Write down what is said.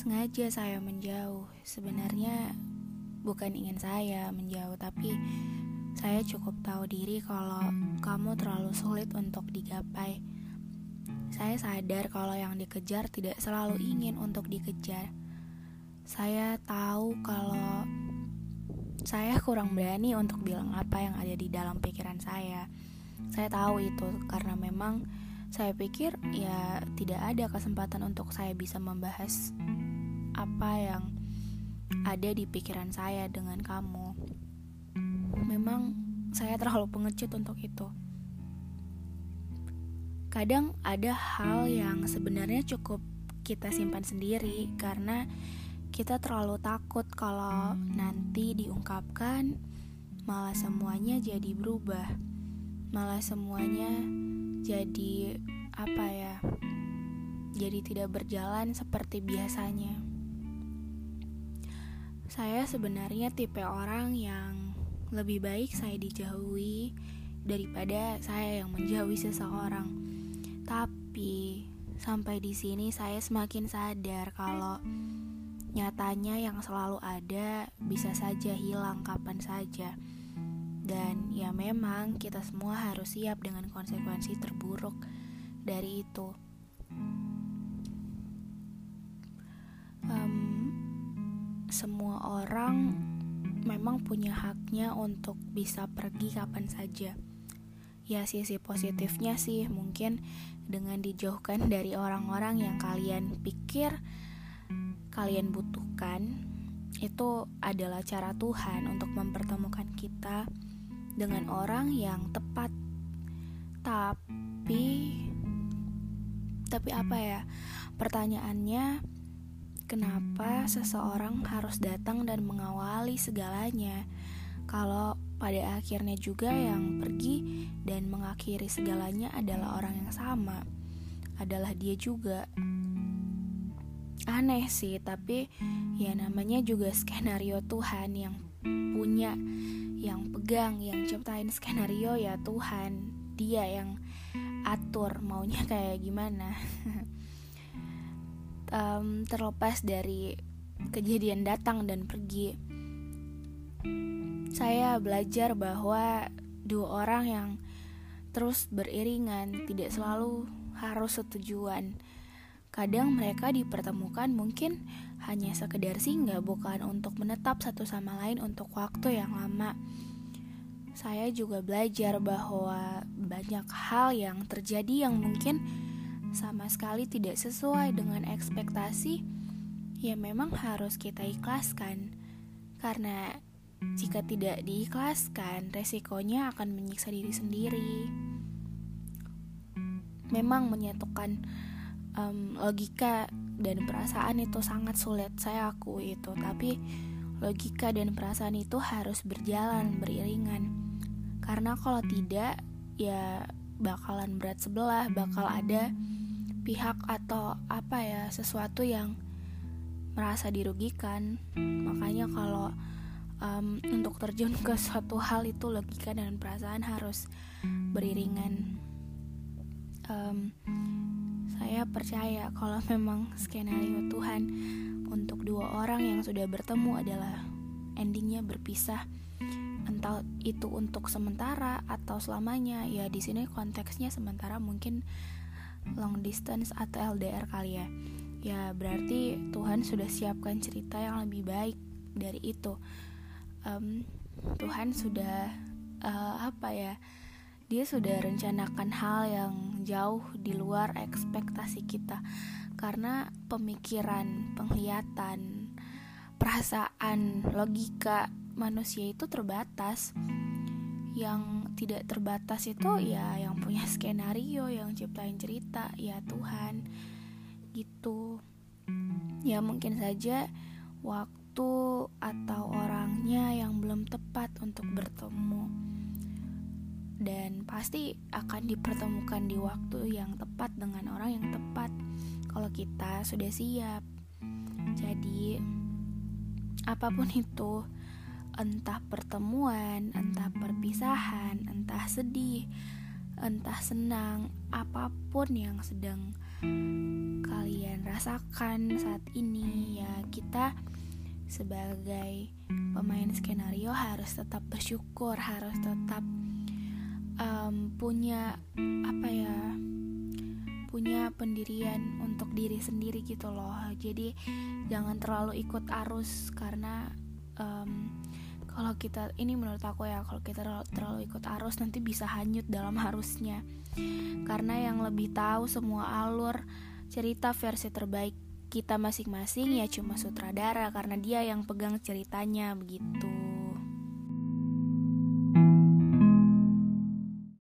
Sengaja saya menjauh. Sebenarnya bukan ingin saya menjauh, tapi saya cukup tahu diri kalau kamu terlalu sulit untuk digapai. Saya sadar kalau yang dikejar tidak selalu ingin untuk dikejar. Saya tahu kalau saya kurang berani untuk bilang apa yang ada di dalam pikiran saya. Saya tahu itu karena memang saya pikir ya tidak ada kesempatan untuk saya bisa membahas apa yang ada di pikiran saya dengan kamu. Memang saya terlalu pengecut untuk itu. Kadang ada hal yang sebenarnya cukup kita simpan sendiri karena kita terlalu takut kalau nanti diungkapkan malah semuanya jadi berubah. Malah semuanya jadi apa ya? Jadi tidak berjalan seperti biasanya. Saya sebenarnya tipe orang yang lebih baik saya dijauhi daripada saya yang menjauhi seseorang. Tapi sampai di sini saya semakin sadar kalau nyatanya yang selalu ada bisa saja hilang kapan saja. Dan ya memang kita semua harus siap dengan konsekuensi terburuk dari itu. Semua orang memang punya haknya untuk bisa pergi kapan saja. Ya sisi positifnya sih mungkin dengan dijauhkan dari orang-orang yang kalian pikir kalian butuhkan itu adalah cara Tuhan untuk mempertemukan kita dengan orang yang tepat. Tapi tapi apa ya? Pertanyaannya Kenapa seseorang harus datang dan mengawali segalanya, kalau pada akhirnya juga yang pergi dan mengakhiri segalanya adalah orang yang sama, adalah dia juga. Aneh sih, tapi ya namanya juga skenario Tuhan yang punya, yang pegang, yang ciptain skenario ya Tuhan, dia yang atur maunya kayak gimana. um, terlepas dari kejadian datang dan pergi. Saya belajar bahwa dua orang yang terus beriringan tidak selalu harus setujuan. Kadang mereka dipertemukan mungkin hanya sekedar singgah bukan untuk menetap satu sama lain untuk waktu yang lama. Saya juga belajar bahwa banyak hal yang terjadi yang mungkin sama sekali tidak sesuai dengan ekspektasi, ya memang harus kita ikhlaskan. Karena jika tidak diikhlaskan, resikonya akan menyiksa diri sendiri. Memang menyatukan um, logika dan perasaan itu sangat sulit, saya akui itu. Tapi logika dan perasaan itu harus berjalan beriringan. Karena kalau tidak, ya bakalan berat sebelah, bakal ada pihak atau apa ya sesuatu yang merasa dirugikan. Makanya kalau um, untuk terjun ke suatu hal itu logika dan perasaan harus beriringan. Um, saya percaya kalau memang skenario Tuhan untuk dua orang yang sudah bertemu adalah endingnya berpisah. Entah itu untuk sementara atau selamanya ya di sini konteksnya sementara mungkin long distance atau LDR kali ya. Ya berarti Tuhan sudah siapkan cerita yang lebih baik dari itu. Um, Tuhan sudah uh, apa ya dia sudah rencanakan hal yang jauh di luar ekspektasi kita. Karena pemikiran penglihatan perasaan logika manusia itu terbatas yang tidak terbatas itu ya yang punya skenario yang ciptain cerita ya Tuhan gitu. Ya mungkin saja waktu atau orangnya yang belum tepat untuk bertemu. Dan pasti akan dipertemukan di waktu yang tepat dengan orang yang tepat. Kalau kita sudah siap. Jadi apa pun itu entah pertemuan, entah perpisahan, entah sedih, entah senang, apa pun yang sedang kalian rasakan saat ini, ya kita sebagai pemain skenario harus tetap bersyukur, harus tetap um, punya apa ya, punya pendirian untuk diri sendiri gitu loh. Jadi jangan terlalu ikut arus karena um, kalau kita ini menurut aku ya kalau kita terlalu, ikut arus nanti bisa hanyut dalam arusnya karena yang lebih tahu semua alur cerita versi terbaik kita masing-masing ya cuma sutradara karena dia yang pegang ceritanya begitu